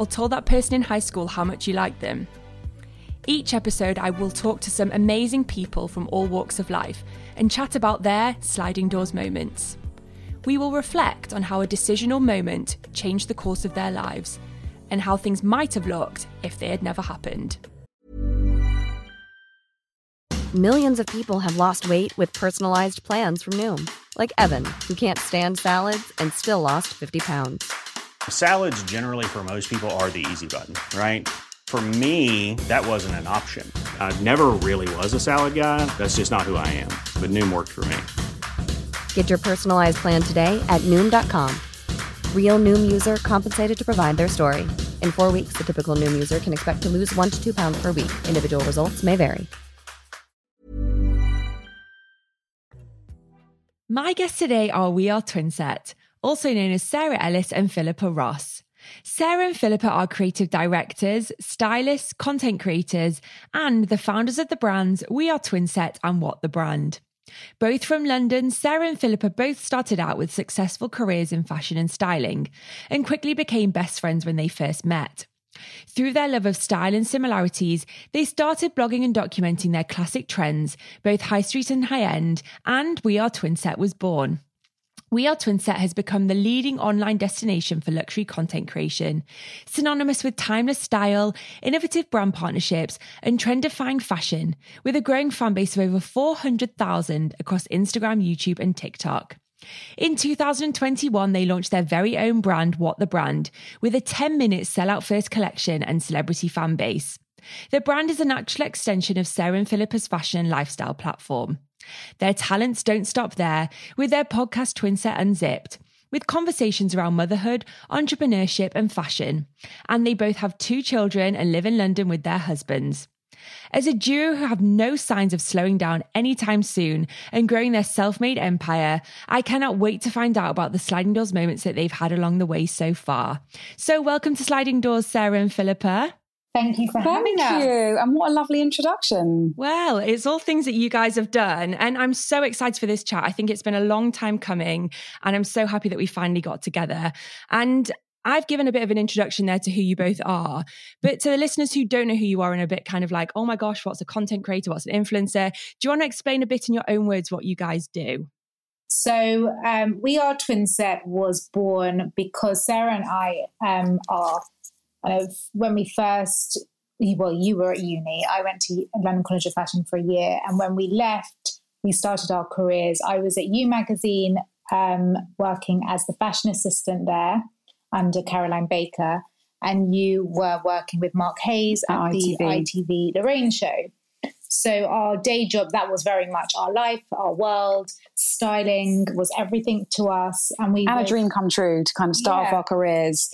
or told that person in high school how much you liked them? Each episode, I will talk to some amazing people from all walks of life and chat about their sliding doors moments. We will reflect on how a decision or moment changed the course of their lives and how things might have looked if they had never happened. Millions of people have lost weight with personalized plans from Noom, like Evan, who can't stand salads and still lost 50 pounds. Salads, generally, for most people, are the easy button, right? For me, that wasn't an option. I never really was a salad guy. That's just not who I am. But Noom worked for me. Get your personalized plan today at Noom.com. Real Noom user compensated to provide their story. In four weeks, the typical Noom user can expect to lose one to two pounds per week. Individual results may vary. My guests today are We Are Twinset, also known as Sarah Ellis and Philippa Ross. Sarah and Philippa are creative directors, stylists, content creators, and the founders of the brands We Are Twinset and WAT the Brand. Both from London, Sarah and Philippa both started out with successful careers in fashion and styling and quickly became best friends when they first met. Through their love of style and similarities, they started blogging and documenting their classic trends, both high street and high end, and We Are Twinset was born. We Are Twinset has become the leading online destination for luxury content creation, synonymous with timeless style, innovative brand partnerships, and trend defying fashion, with a growing fan base of over 400,000 across Instagram, YouTube, and TikTok. In 2021, they launched their very own brand, WAT the Brand, with a 10 minute sellout first collection and celebrity fan base. The brand is a natural extension of Sarah and Philippa's fashion and lifestyle platform. Their talents don't stop there with their podcast Twinset Unzipped, with conversations around motherhood, entrepreneurship, and fashion. And they both have two children and live in London with their husbands. As a duo who have no signs of slowing down anytime soon and growing their self made empire, I cannot wait to find out about the sliding doors moments that they've had along the way so far. So, welcome to Sliding Doors, Sarah and Philippa. Thank you for having Thank us. you. And what a lovely introduction. Well, it's all things that you guys have done. And I'm so excited for this chat. I think it's been a long time coming. And I'm so happy that we finally got together. And I've given a bit of an introduction there to who you both are. But to the listeners who don't know who you are and a bit kind of like, oh my gosh, what's a content creator? What's an influencer? Do you want to explain a bit in your own words what you guys do? So, um, We Are Twinset was born because Sarah and I um, are kind of when we first, well, you were at uni, I went to London College of Fashion for a year. And when we left, we started our careers. I was at You Magazine um, working as the fashion assistant there under Caroline Baker. And you were working with Mark Heyes at, At the ITV. ITV Lorraine show. So our day job, that was very much our life, our world. Styling was everything to us. And we And a dream come true to kind of start off our careers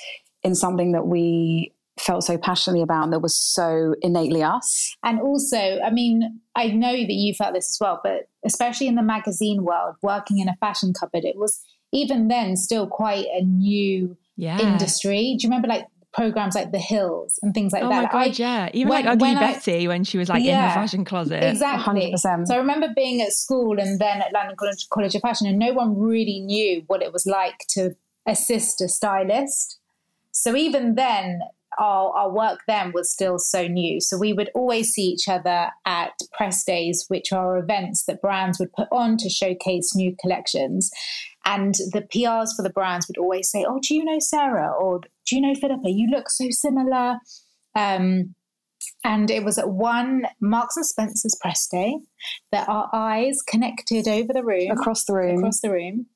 in something that we felt so passionately about and that was so innately us. And also, I mean, I know that you felt this as well, but especially in the magazine world, working in a fashion cupboard, it was even then still quite a new Yeah. industry. Do you remember like programs like The Hills and things like Oh that? my Like, God, I- yeah. Even when- like Ugly when I- when she was like in Yeah. her fashion closet. Exactly. 100%. So I remember being at school and then at London College, College of Fashion, and no one really knew what it was like to assist a stylist. So even then, our, our work then was still so new. So we would always see each other at press days, which are events that brands would put on to showcase new collections. And the PRs for the brands would always say, Oh, do you know Sarah? Or do you know Philippa? You look so similar. Um, and it was at one Marks and Spencer's press day that our eyes connected over the room, Across the room. across the room.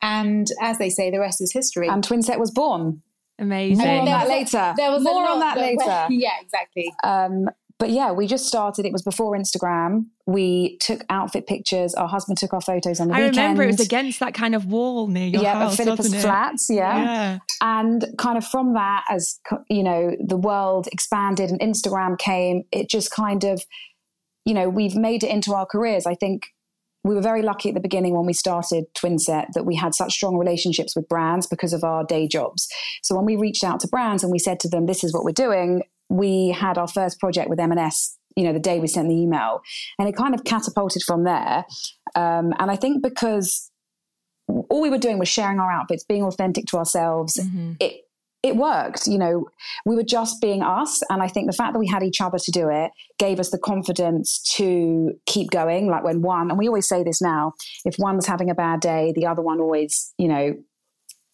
And as they say, the rest is history. And Twinset was born. Amazing. More on that later. there was More on that that later. went- yeah, exactly. Um, but yeah, we just started. It was before Instagram. We took outfit pictures. Our husband took our photos on the I weekend. remember it was against that kind of wall near your yeah, house. at Philippa's flats. Yeah. Yeah. And kind of from that, as you know, the world expanded and Instagram came, it just kind of, you know, we've made it into our careers. I think we were very lucky at the beginning when we started Twinset that we had such strong relationships with brands because of our day jobs. So when we reached out to brands and we said to them, this is what we're doing, we had our first project with M&S you know the day we sent the email and it kind of catapulted from there um, and i think because all we were doing was sharing our outfits, being authentic to ourselves. Mm-hmm. It it worked. You know, we were just being us, and I think the fact that we had each other to do it gave us the confidence to keep going. Like when one, and we always say this now, if one's having a bad day, the other one always, you know,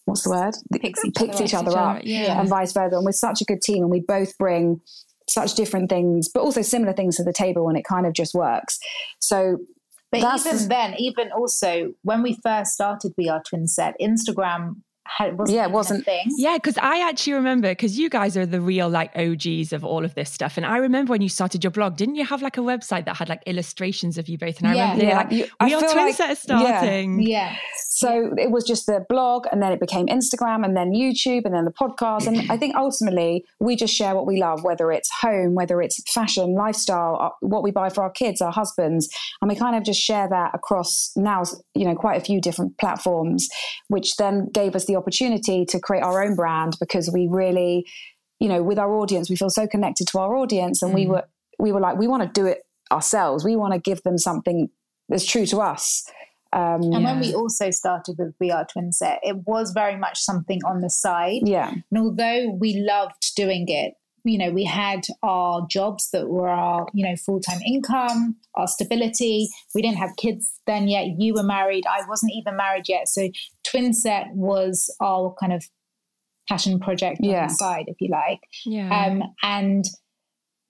what's the word? Picks each, Picks other, each other up, yeah. and vice versa. And we're such a good team, and we both bring such different things, but also similar things to the table, and it kind of just works. So but even then, even also when we first started We Are Twinset, Instagram had, wasn't yeah, it wasn't thing. Yeah, because I actually remember because you guys are the real like OGs of all of this stuff, and I remember when you started your blog, didn't you have like a website that had like illustrations of you both? And I yeah, remember yeah. like, you, "We Are Twinset like, starting." Yeah. yeah. So it was just the blog, and then it became Instagram, and then YouTube, and then the podcast. And I think ultimately we just share what we love, whether it's home, whether it's fashion, lifestyle, uh, what we buy for our kids, our husbands, and we kind of just share that across now, you know, quite a few different platforms, which then gave us the opportunity to create our own brand because we really, you know, with our audience, we feel so connected to our audience, and mm. we were we were like, we want to do it ourselves. We want to give them something that's true to us. Um, and yeah. when we also started with We Are Twinset, it was very much something on the side. Yeah. And although we loved doing it, you know, we had our jobs that were our, you know, full time income, our stability. We didn't have kids then yet. You were married. I wasn't even married yet. So Twinset was our kind of passion project yeah. on the side, if you like. Yeah. Um, and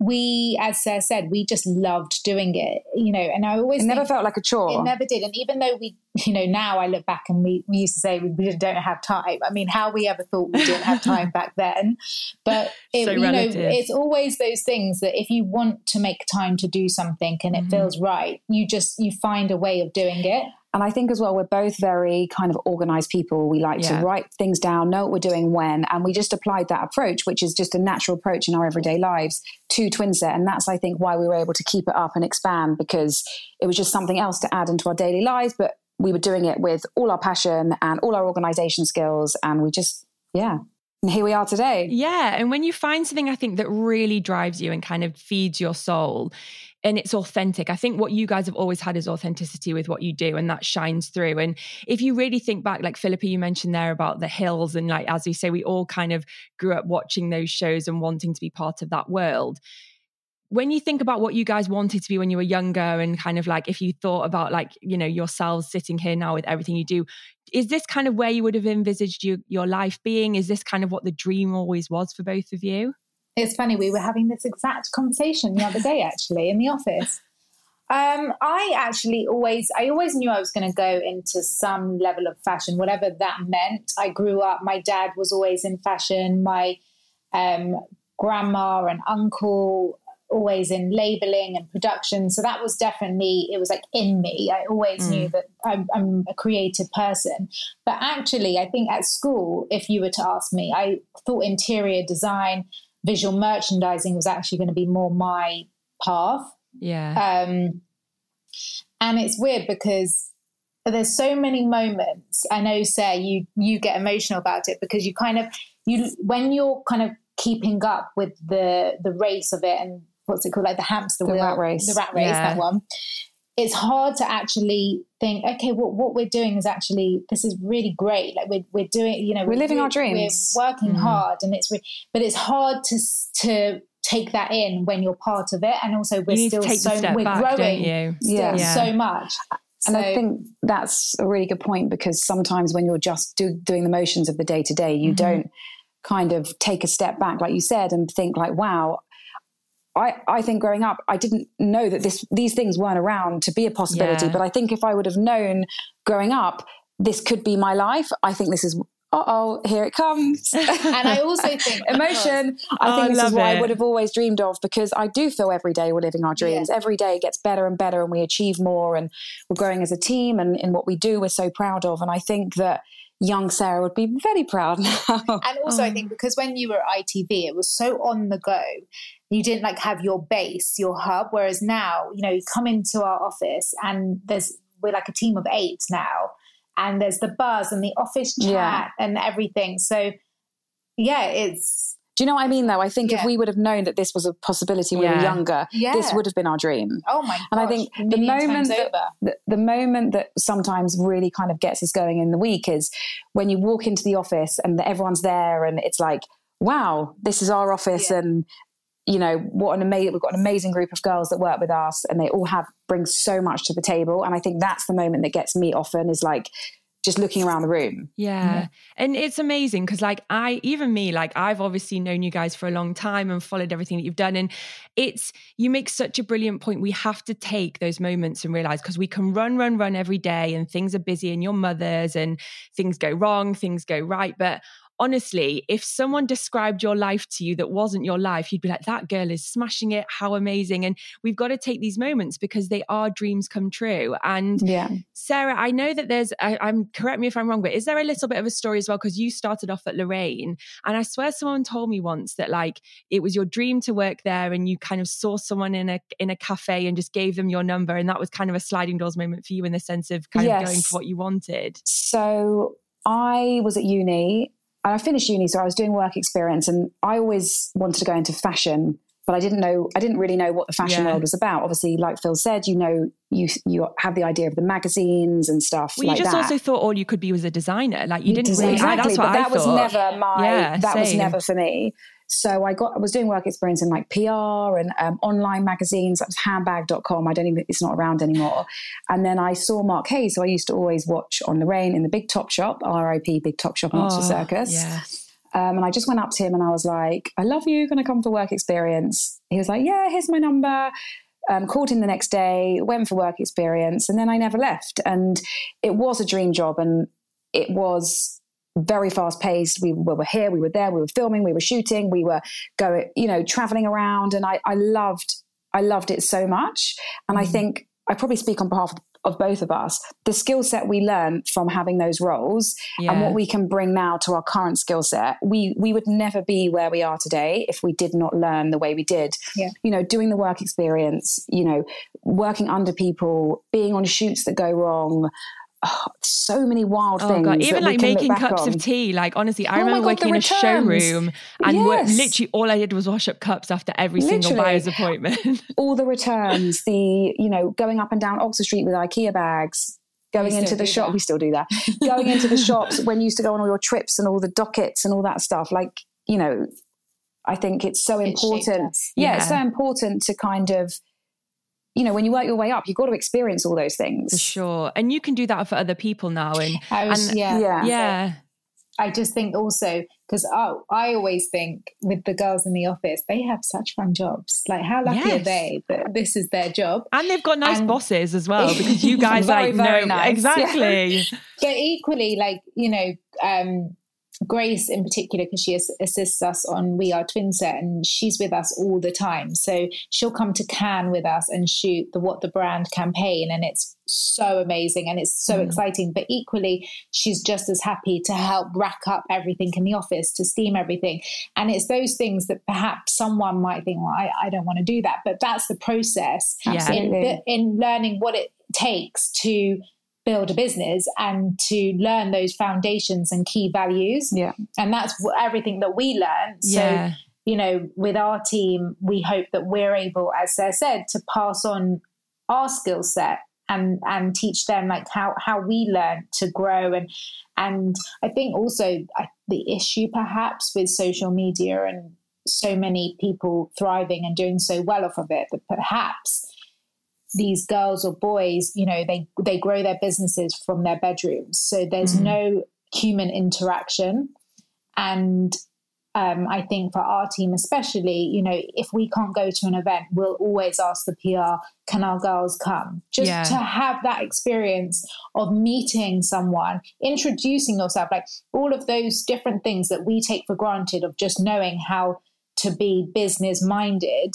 we, as Sarah said, we just loved doing it, you know, and I always it never felt like a chore. It never did. And even though we, you know, now I look back and we, we used to say we, we don't have time. I mean, how we ever thought we didn't have time back then. But, it, so you relative. know, it's always those things that if you want to make time to do something and it mm-hmm. feels right, you just, you find a way of doing it. And I think as well, we're both very kind of organized people. We like yeah. to write things down, know what we're doing when. And we just applied that approach, which is just a natural approach in our everyday lives to Twinset. And that's, I think, why we were able to keep it up and expand because it was just something else to add into our daily lives. But we were doing it with all our passion and all our organization skills. And we just, yeah. And here we are today. Yeah. And when you find something, I think, that really drives you and kind of feeds your soul, and it's authentic. I think what you guys have always had is authenticity with what you do, and that shines through. And if you really think back, like Philippa, you mentioned there about the hills, and like as you say, we all kind of grew up watching those shows and wanting to be part of that world. When you think about what you guys wanted to be when you were younger, and kind of like if you thought about like you know yourselves sitting here now with everything you do, is this kind of where you would have envisaged you, your life being? Is this kind of what the dream always was for both of you? It's funny, we were having this exact conversation the other day, actually, in the office. Um, I actually always, I always knew I was going to go into some level of fashion, whatever that meant. I grew up, my dad was always in fashion. My um, grandma and uncle always in labeling and production. So that was definitely, it was like in me. I always mm. knew that I'm, I'm, a creative person. But actually, I think at school, if you were to ask me, I thought interior design visual merchandising was actually going to be more my path. Yeah. Um, and it's weird because there's so many moments. I know, Sarah, you you get emotional about it because you kind of you when you're kind of keeping up with the the race of it and what's it called, like the hamster the wheel, rat race, the rat race, yeah. that one it's hard to actually think, okay, what what we're doing is actually this is really great. Like we're we're doing, you know, we're, we're living our dreams, we're working mm. hard, and it's re- but it's hard to to take that in when you're part of it, and also we're still so we're back, growing, yeah. yeah. so much. And so, I think that's a really good point because sometimes when you're just do, doing the motions of the day to day, you mm-hmm. don't kind of take a step back, like you said, and think like, wow, I, I think growing up, I didn't know that this these things weren't around to be a possibility. Yeah. But I think if I would have known growing up, this could be my life. I think this is uh oh, here it comes. and I also think emotion. I think oh, this is what it. I would have always dreamed of because I do feel every day we're living our dreams. Yeah. Every day gets better and better, and we achieve more, and we're growing as a team. And in what we do, we're so proud of. And I think that young Sarah would be very proud now. And also, Oh. I think because when you were at ITV, it was so on the go. You didn't like have your base, your hub. Whereas now, you know, you come into our office and there's we're like a team of eight now, and there's the buzz and the office chat Yeah. and everything. So, yeah, it's Do you know what I mean, though? I think if we would have known that this was a possibility when we were younger, Yeah. this would have been our dream. oh my god. And I think the moment that, the, the moment that sometimes really kind of gets us going in the week is when you walk into the office and everyone's there and it's like, wow, this is our office Yeah. and you know what an amazing we've got an amazing group of girls that work with us and they all have bring so much to the table and I think that's the moment that gets me often is like just looking around the room. Yeah. And it's amazing because, like, I, even me, like, I've obviously known you guys for a long time and followed everything that you've done. And it's, you make such a brilliant point. We have to take those moments and realize because we can run, run, run every day and things are busy and your mothers and things go wrong, things go right. But honestly, if someone described your life to you that wasn't your life, you'd be like, that girl is smashing it. How amazing. And we've got to take these moments because they are dreams come true. And Yeah. Sarah, I know that there's, I, I'm correct me if I'm wrong, but is there a little bit of a story as well? Because you started off at Lorraine, and I swear someone told me once that like it was your dream to work there, and you kind of saw someone in a in a cafe and just gave them your number, and that was kind of a sliding doors moment for you in the sense of kind of going for what you wanted. So I was at uni. I finished uni, so I was doing work experience, and I always wanted to go into fashion, but I didn't know. I didn't really know what the fashion Yeah. world was about. Obviously, like Phil said, you know, you you have the idea of the magazines and stuff Well, you like just that. also thought all you could be was a designer. Like you didn't Exactly, really. I, that's what but I that was never my. Yeah, that was never for me. So I got. I was doing work experience in like PR and um, online magazines. That was handbag.com. I don't even. It's not around anymore. And then I saw Mark Heyes, who I used to always watch on Lorraine in the Big Top Shop, R.I.P. Big Top Shop, Monster Oh, Circus. Um, and I just went up to him and I was like, I love you. Going to come for work experience. He was like, Yeah, here's my number. Um, called him the next day, went for work experience, and then I never left. And it was a dream job, and it was very fast paced. We, we were here, we were there, we were filming, we were shooting, we were going, you know, traveling around, and I, I loved, I loved it so much. And I mm-hmm. think I probably speak on behalf of both of us. The skill set we learned from having those roles Yeah. and what we can bring now to our current skill set, we we would never be where we are today if we did not learn the way we did. Yeah. You know, doing the work experience, you know, working under people, being on shoots that go wrong. Oh, so many wild Oh things. god! Even like making cups on. of tea. Like honestly, I Oh remember God, working in a showroom and work, literally all I did was wash up cups after every single buyer's appointment. all the returns, the you know, going up and down Oxford Street with IKEA bags, going into the shop. that. We still do that. going into the shops when you used to go on all your trips and all the dockets and all that stuff. Like you know, I think it's so important. Yeah, Yeah. it's so important to kind of, you know, when you work your way up, you've got to experience all those things. for sure, and you can do that for other people now. And I was, and- yeah, Yeah. yeah, I just think also because I, I always think with the girls in the office, they have such fun jobs. Like, how lucky are they that this is their job? and they've got nice And- bosses as well because you guys Very, like very know nice. exactly. But equally, like you know, um, Grace in particular, because she as- assists us on We Are Twinset, and she's with us all the time. So she'll come to Cannes with us and shoot the WAT the Brand campaign, and it's so amazing and it's so Mm. exciting. But equally, she's just as happy to help rack up everything in the office, to steam everything. And it's those things that perhaps someone might think, well, I, I don't want to do that. But that's the process Yeah. In, in learning what it takes to build a business and to learn those foundations and key values. Yeah. And that's everything that we learn. Yeah. So, you know, with our team, we hope that we're able, as Sarah said, to pass on our skill set and and teach them like how how we learn to grow and and I think also the issue perhaps with social media and so many people thriving and doing so well off of it that perhaps these girls or boys you know they they grow their businesses from their bedrooms so there's Mhm. no human interaction and um, I think for our team, especially, you know, if we can't go to an event, we'll always ask the PR, can our girls come? Just Yeah. to have that experience of meeting someone, introducing yourself, like all of those different things that we take for granted of just knowing how to be business minded.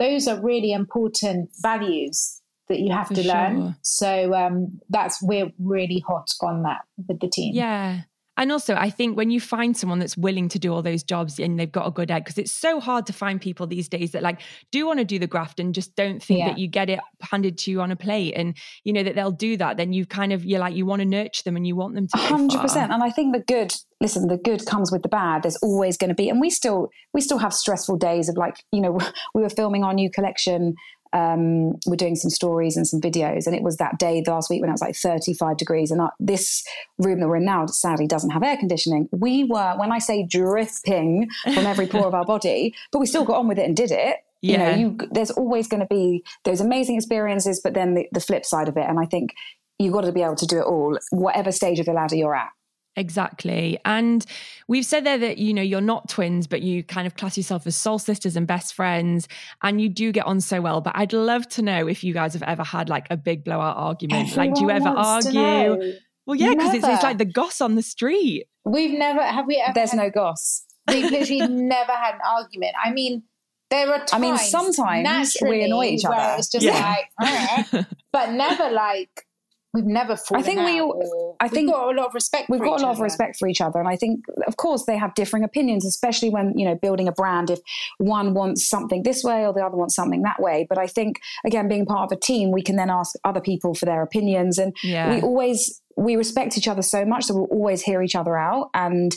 Those are really important values that you have For to sure. learn. So um, that's we're really hot on that with the team. Yeah. And also, I think when you find someone that's willing to do all those jobs and they've got a good egg, because it's so hard to find people these days that like do want to do the graft and just don't think Yeah. that you get it handed to you on a plate and you know that they'll do that. Then you kind of you're like you want to nurture them and you want them to. A go hundred far. percent. And I think the good, listen, the good comes with the bad. There's always going to be, and we still, we still have stressful days of like, you know, we were filming our new collection. Um, we're doing some stories and some videos, and it was that day last week when it was like 35 degrees. And our, this room that we're in now sadly doesn't have air conditioning. We were, when I say dripping from every pore of our body, but we still got on with it and did it. Yeah. You know, you there's always going to be those amazing experiences, but then the, the flip side of it. And I think you've got to be able to do it all, whatever stage of the ladder you're at. Exactly. And we've said there that, you know, you're not twins, but you kind of class yourself as soul sisters and best friends, and you do get on so well. But I'd love to know if you guys have ever had like a big blowout argument. like, do you ever argue? Well, yeah, because it's, it's like the goss on the street. We've never have we ever There's had, no goss. we've literally never had an argument. I mean, there are times I mean, sometimes we annoy each other. It's just Yeah. like, but never like we've never fallen think we out all- or- I we've think got a lot of respect. We've for got each a lot of respect for each other. And I think, of course, they have differing opinions, especially when, you know, building a brand, if one wants something this way or the other wants something that way. But I think, again, being part of a team, we can then ask other people for their opinions. And Yeah. we always, we respect each other so much that we'll always hear each other out. And,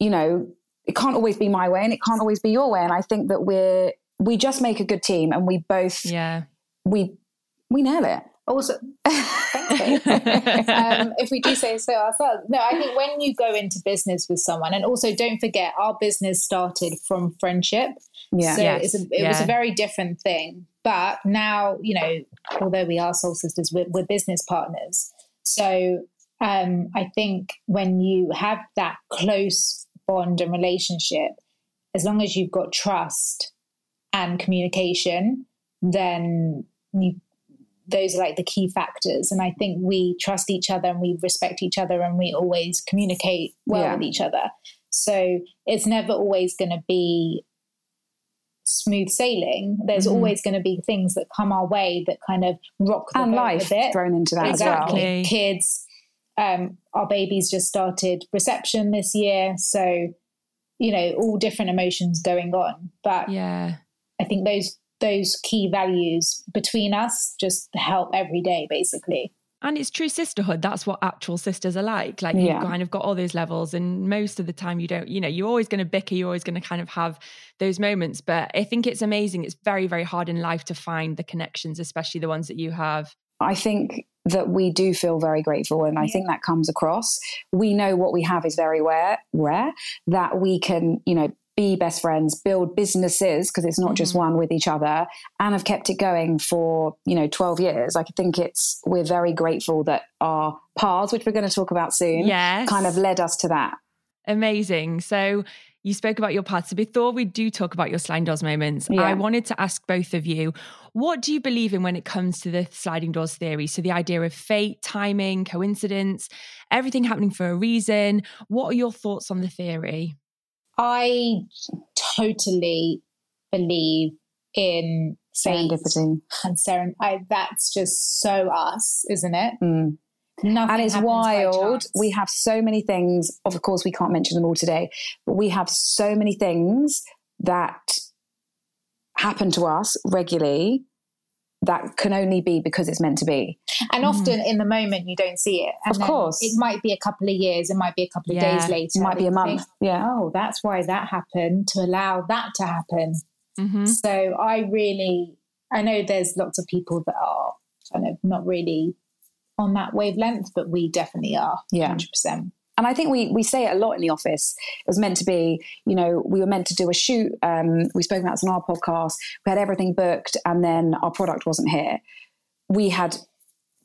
you know, it can't always be my way and it can't always be your way. And I think that we're, we just make a good team and we both, Yeah. we, we nail it. Also, you. um, if we do say so ourselves. No, I think when you go into business with someone, and also don't forget, our business started from friendship. Yeah. So Yes, it's a, it was a very different thing. But now, you know, although we are soul sisters, we're, we're business partners. So um, I think when you have that close bond and relationship, as long as you've got trust and communication, then you those are like the key factors. And I think we trust each other and we respect each other and we always communicate well Yeah. with each other. So it's never always going to be smooth sailing. There's Mhm. always going to be things that come our way that kind of rock the and boat life a bit. thrown into that Exactly. as well. Kids, um, our babies just started reception this year, so you know all different emotions going on. But Yeah. I think those those key values between us just help every day, basically. And it's true sisterhood. That's what actual sisters are like. Like Yeah. you've kind of got all those levels, and most of the time you don't, you know, you're always going to bicker, you're always going to kind of have those moments. But I think it's amazing. It's very, very hard in life to find the connections, especially the ones that you have. I think that we do feel very grateful, and I think that comes across. We know what we have is very rare, rare that we can, you know, be best friends, build businesses because it's not just Mhm. one with each other, and have kept it going for you know twelve years. I think it's we're very grateful that our paths, which we're going to talk about soon, Yes. kind of led us to that. Amazing. So you spoke about your path. So before we do talk about your sliding doors moments, Yeah. I wanted to ask both of you, what do you believe in when it comes to the sliding doors theory? So the idea of fate, timing, coincidence, everything happening for a reason. What are your thoughts on the theory? I totally believe in fate Serendipity, and seren. I, that's just so us, isn't it? Mm. Nothing and it's wild. We have so many things. Of course, we can't mention them all today, but we have so many things that happen to us regularly that can only be because it's meant to be. And often in the moment you don't see it. And Of course. It might be a couple of years, it might be a couple of Yeah. days later. It might be a month. think, Yeah. oh, that's why that happened to allow that to happen. Mm-hmm. So I really, I know there's lots of people that are kind of not really on that wavelength, but we definitely are. Yeah. 100%. And I think we we say it a lot in the office. It was meant to be, you know, we were meant to do a shoot. Um, we spoke about this on our podcast. We had everything booked, and then our product wasn't here. We had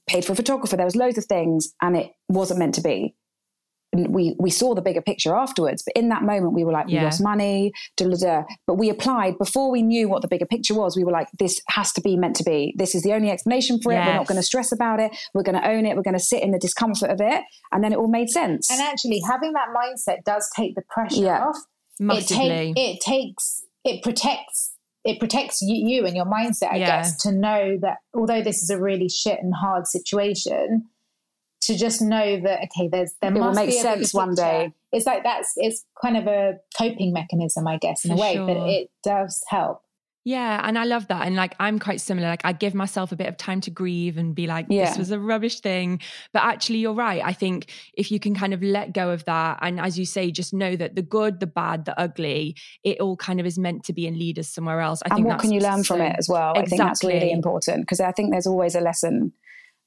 paid for a photographer. There was loads of things, and it wasn't meant to be. And we we saw the bigger picture afterwards, but in that moment, we were like, we lost money, da, da, da. But we applied before we knew what the bigger picture was. We were like, this has to be meant to be. This is the only explanation for it. We're not going to stress about it. We're going to own it. We're going to sit in the discomfort of it, and then it all made sense. And actually, having that mindset does take the pressure Yeah. off. Massively. It, take, it takes, it protects, it protects you, you and your mindset, I Yeah. guess, to know that although this is a really shit and hard situation, to just know that okay, there's there it must will make be a sense one day. It's like that's it's kind of a coping mechanism, I guess, in For a way, but it does help. Yeah, and I love that. And like I'm quite similar. Like I give myself a bit of time to grieve and be like, Yeah. this was a rubbish thing. But actually you're right. I think if you can kind of let go of that and as you say, just know that the good, the bad, the ugly, it all kind of is meant to be and lead us somewhere else. I and think what that's can you learn from it as well? I think that's really important because I think there's always a lesson.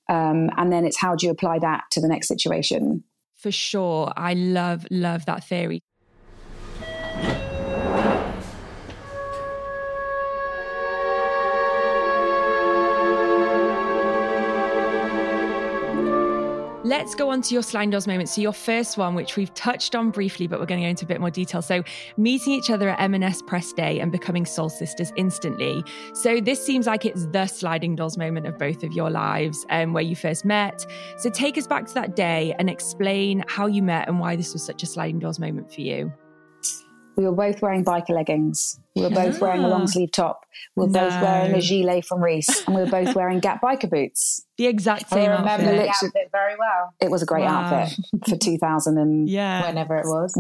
Um, and then it's how do you apply that to the next situation? For sure. I love, love that theory. Let's go on to your sliding doors moment. So your first one, which we've touched on briefly, but we're going to go into a bit more detail. So meeting each other at M&S Press Day and becoming soul sisters instantly. So this seems like it's the sliding doors moment of both of your lives, um, where you first met. So take us back to that day and explain how you met and why this was such a sliding doors moment for you. We were both wearing biker leggings. We were both wearing a Ah. long sleeve top. We were both wearing a gilet from Reiss, and we were both wearing Gap biker boots. The exact I same remember outfit. the Literally- outfit very well, It was a great Wow. outfit for 2001. Yeah. whenever it was.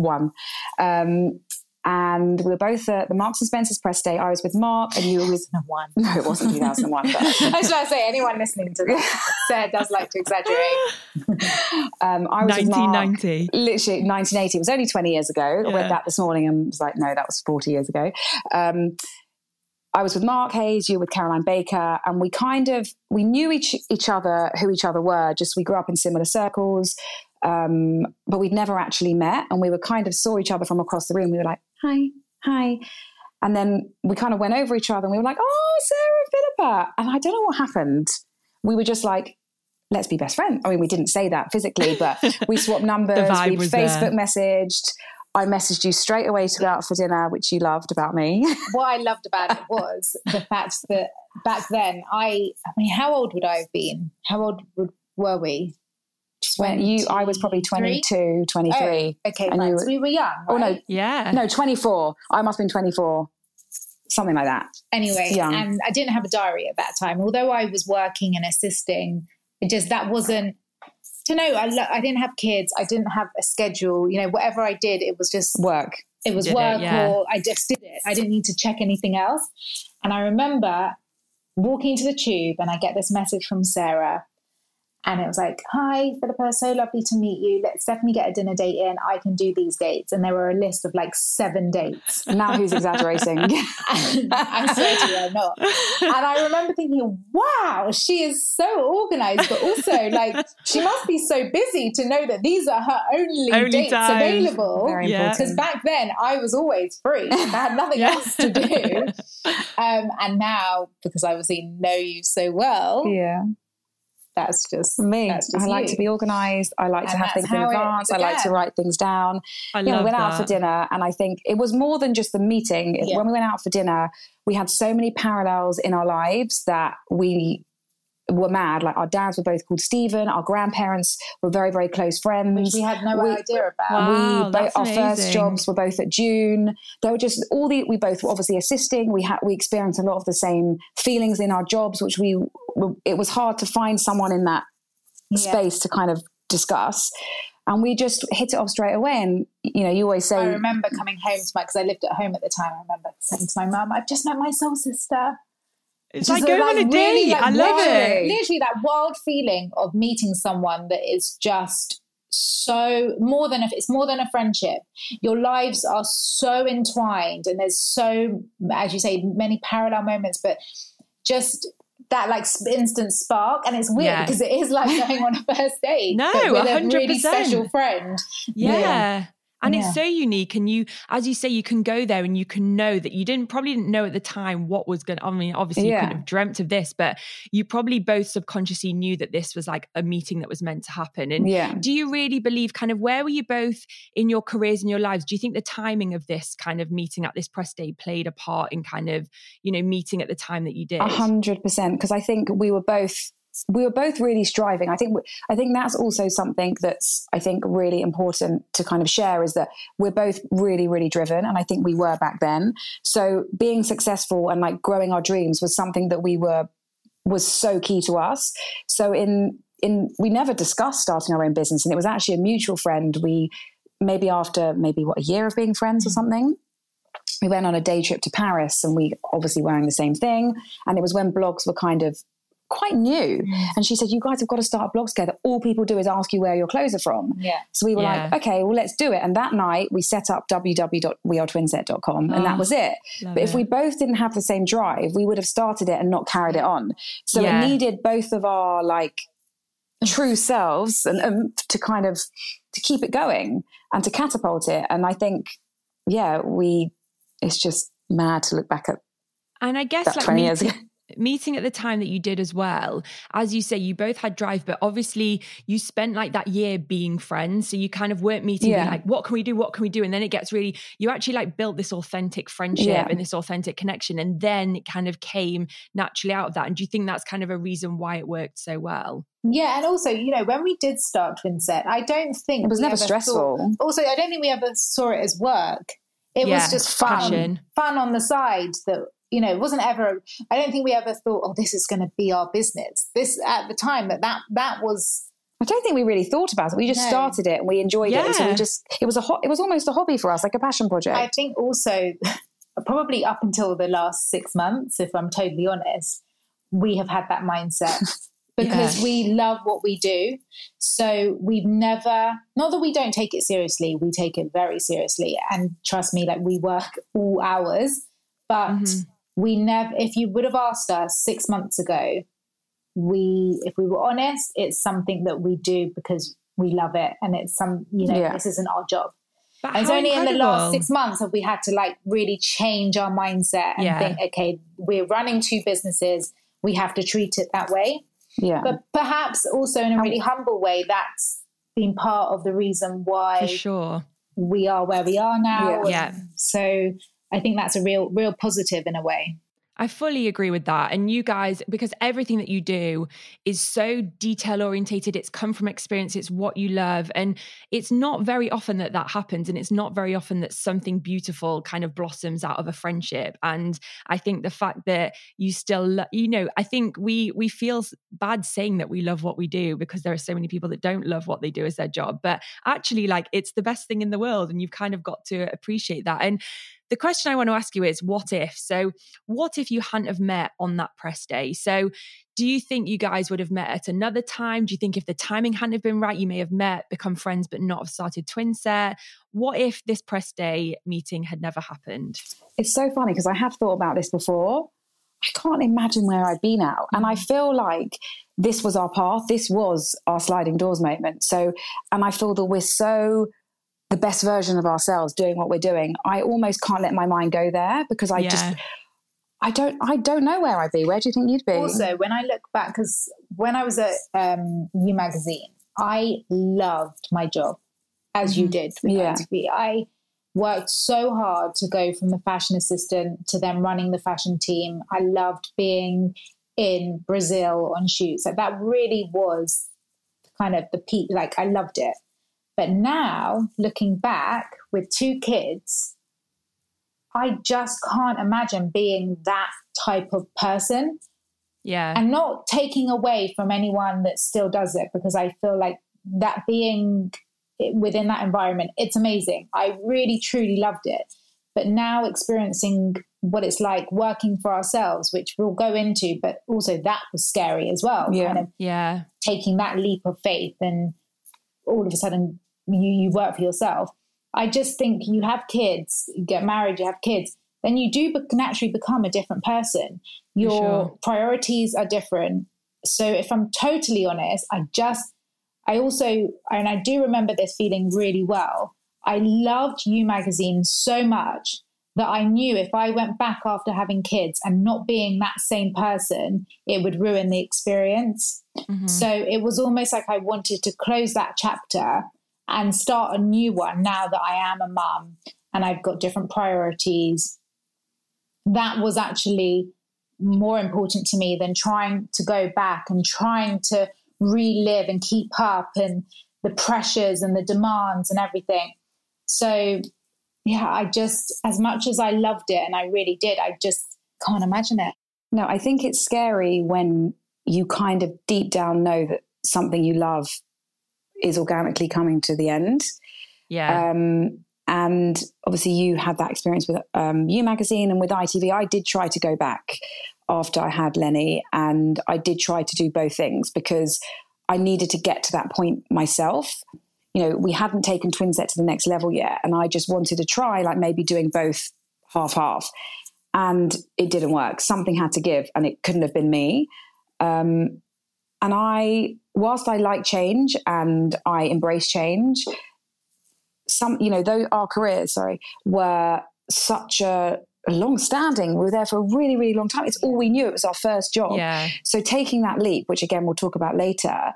Um, and we were both at the Marks and Spencer's press day. I was with Mark, and you were with. One. No, it wasn't 2001. But I was trying to say, anyone listening to this, Sarah does like to exaggerate. um, I was with Mark. 1990. literally 1980 it was only 20 years ago i Yeah. read that this morning and was like no that was 40 years ago um, i was with mark heyes you were with caroline baker and we kind of we knew each each other who each other were just we grew up in similar circles um, but we'd never actually met and we were kind of saw each other from across the room we were like hi hi and then we kind of went over each other and we were like oh sarah philippa and i don't know what happened we were just like let's be best friends. I mean, we didn't say that physically, but we swapped numbers. vibe we was there. Facebook messaged. I messaged you straight away to go out for dinner, which you loved about me. what I loved about it was the fact that back then, I, I mean, how old would I have been? How old would, were we? When you, I was probably 22, 23. Oh, okay, And fine. you so were- we were young. Oh, no. Yeah. no, 24. I must have been 24. Something like that. Anyway, Young. and I didn't have a diary at that time. Although I was working and assisting, it just that wasn't. To know, I, I didn't have kids. I didn't have a schedule. You know, whatever I did, it was just Work. it was Did it, work yeah. or I just did it. I didn't need to check anything else. And I remember walking to the tube and I get this message from Sarah. And it was like, Hi, Philippa, so lovely to meet you. Let's definitely get a dinner date in. I can do these dates. And there were a list of like seven dates. Now who's exaggerating? And I swear to you, I'm not. And I remember thinking, wow, she is so organized, but also like she must be so busy to know that these are her only, Only dates times. available. Very Yeah. Because back then I was always free. I had nothing Yeah. else to do. Um, and now, because I obviously know you so well, yeah. That's just Me. That's just I like you. to be organized. I like to have things in how it advance. I like to write things down. I you know, we went that. out for dinner, and I think it was more than just the meeting. Yeah. When we went out for dinner, we had so many parallels in our lives that we were mad. Like our dads were both called Stephen. Our grandparents were very, very close friends. which we had no We- idea about. Wow. we both, that's our first jobs were both at June. They were just all the we both were obviously assisting. We had we experienced a lot of the same feelings in our jobs, which we it was hard to find someone in that Yeah. space to kind of discuss. And we just hit it off straight away. And you know, you always say I remember coming home to my because I lived at home at the time. I remember saying to my mum, "I've just met my soul sister." It's Just like going on a date. really, like, I love it. Literally, that wild feeling of meeting someone that is just so more than a, it's more than a friendship. Your lives are so entwined, and there's so, as you say, many parallel moments. But just that like instant spark, and it's weird Yeah. because it is like going on a first date, No, but with a really 100%. special friend. Yeah. And Yeah. it's so unique. And you, as you say, you can go there and you can know that you didn't probably didn't know at the time what was going to, I mean, obviously you Yeah. couldn't have dreamt of this, but you probably both subconsciously knew that this was like a meeting that was meant to happen. And yeah. do you really believe kind of where were you both in your careers and your lives? Do you think the timing of this kind of meeting at this press day played a part in kind of, you know, meeting at the time that you did? A hundred percent. Because I think we were both we were both really striving. I think I think that's also something that's I think really important to kind of share is that we're both really really driven, and I think we were back then. So being successful and like growing our dreams was something that we were was so key to us. So in in we never discussed starting our own business, and it was actually a mutual friend. We maybe after maybe what a year of being friends or something. We went on a day trip to Paris and we obviously wearing the same thing. And it was when blogs were kind of quite new. And she said, You guys have got to start a blog together. All people do is ask you where your clothes are from. Yeah. So we were yeah. like, Okay, well, let's do it. And that night we set up www.wearetwinset.com and oh, that was it. But it. if we both didn't have the same drive, we would have started it and not carried it on. So yeah. it needed both of our like true selves and um, to kind of to keep it going and to catapult it. And I think, yeah, we it's just mad to look back at and I guess like 20 years ago meeting at the time that you did as well as you say you both had drive but obviously you spent like that year being friends so you kind of weren't meeting yeah. like what can we do what can we do and then it gets really you actually like built this authentic friendship yeah. and this authentic connection and then it kind of came naturally out of that and do you think that's kind of a reason why it worked so well yeah, and also, you know, when we did start Twin Set, I don't think it was never stressful. Thought, also, I don't think we ever saw it as work. It yeah, was just fun, passion. fun on the side that you know, it wasn't ever, I don't think we ever thought, oh, this is going to be our business. This, at the time, that that, that was, I don't think we really thought about it. We just no. started it and we enjoyed yeah. it. So we just, it was a, ho- it was almost a hobby for us, like a passion project. I think also, probably up until the last six months, if I'm totally honest, we have had that mindset. because yeah. we love what we do. So we've never, not that we don't take it seriously, we take it very seriously. And trust me, like we work all hours, but mm-hmm we never if you would have asked us six months ago we if we were honest it's something that we do because we love it and it's some you know yeah. this isn't our job but and it's only incredible. in the last six months have we had to like really change our mindset and yeah. think okay we're running two businesses we have to treat it that way yeah but perhaps also in a really humble way that's been part of the reason why For sure we are where we are now yeah. yeah. so I think that's a real, real positive in a way. I fully agree with that. And you guys, because everything that you do is so detail orientated, it's come from experience, it's what you love. And it's not very often that that happens. And it's not very often that something beautiful kind of blossoms out of a friendship. And I think the fact that you still, you know, I think we, we feel bad saying that we love what we do because there are so many people that don't love what they do as their job. But actually, like, it's the best thing in the world. And you've kind of got to appreciate that. And the question I want to ask you is what if? So, what if you hadn't have met on that press day? So, do you think you guys would have met at another time? Do you think if the timing hadn't have been right, you may have met, become friends, but not have started Twinset? What if this press day meeting had never happened? It's so funny because I have thought about this before. I can't imagine where I'd be now. And I mm. feel like this was our path. This was our sliding doors moment. So, and I feel that we're so the best version of ourselves doing what we're doing i almost can't let my mind go there because i yeah. just i don't i don't know where i'd be where do you think you'd be also when i look back because when i was at um, you magazine i loved my job as mm-hmm. you did yeah. i worked so hard to go from the fashion assistant to then running the fashion team i loved being in brazil on shoots like that really was kind of the peak like i loved it but now, looking back with two kids, I just can't imagine being that type of person. Yeah. And not taking away from anyone that still does it because I feel like that being within that environment, it's amazing. I really, truly loved it. But now experiencing what it's like working for ourselves, which we'll go into, but also that was scary as well. Yeah. Kind of yeah. Taking that leap of faith and all of a sudden you, you work for yourself. I just think you have kids, you get married, you have kids, then you do naturally become a different person. Your sure. priorities are different. So if I'm totally honest, I just, I also, and I do remember this feeling really well. I loved You Magazine so much that I knew if I went back after having kids and not being that same person, it would ruin the experience. Mm-hmm. So it was almost like I wanted to close that chapter and start a new one now that I am a mum and I've got different priorities. That was actually more important to me than trying to go back and trying to relive and keep up and the pressures and the demands and everything. So, yeah, I just, as much as I loved it and I really did, I just can't imagine it. No, I think it's scary when you kind of deep down know that something you love is organically coming to the end. Yeah. Um, and obviously, you had that experience with um, You Magazine and with ITV. I did try to go back after I had Lenny, and I did try to do both things because I needed to get to that point myself. You know, we hadn't taken Twinset to the next level yet, and I just wanted to try, like maybe doing both half half. And it didn't work. Something had to give, and it couldn't have been me. Um, and I, whilst I like change and I embrace change, some, you know, though our careers, sorry, were such a long standing. We were there for a really, really long time. It's all we knew. It was our first job. Yeah. So taking that leap, which again we'll talk about later,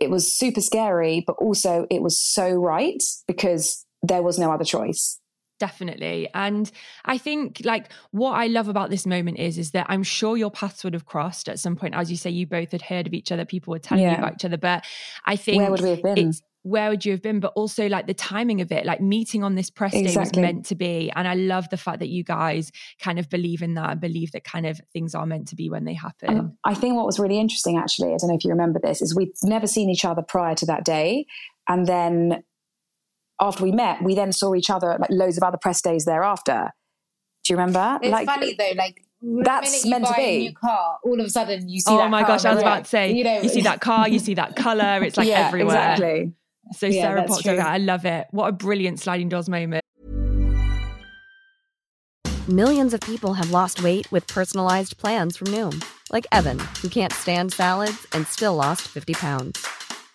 it was super scary, but also it was so right because there was no other choice definitely. And i think like what i love about this moment is is that i'm sure your paths would have crossed at some point. As you say you both had heard of each other. People were telling Yeah. you about each other. But i think Where would we have been? where would you have been? But also like the timing of it like meeting on this press day was meant to be. And i love the fact that you guys kind of believe in that and believe that kind of things are meant to be when they happen. And I think what was really interesting, actually, I don't know if you remember this, is we'd never seen each other prior to that day. And then after we met, we then saw each other at like loads of other press days thereafter. Do you remember? It's like, funny though, like the That's minute you meant to buy a be. new car, all of a sudden you see oh that my car gosh i was about to say you, know, you see that car you see that color it's like yeah, everywhere Exactly. so Yeah, sarah that's popped true. over i love it what a brilliant sliding doors moment Millions of people have lost weight with personalized plans from Noom, like Evan, who can't stand salads and still lost 50 pounds.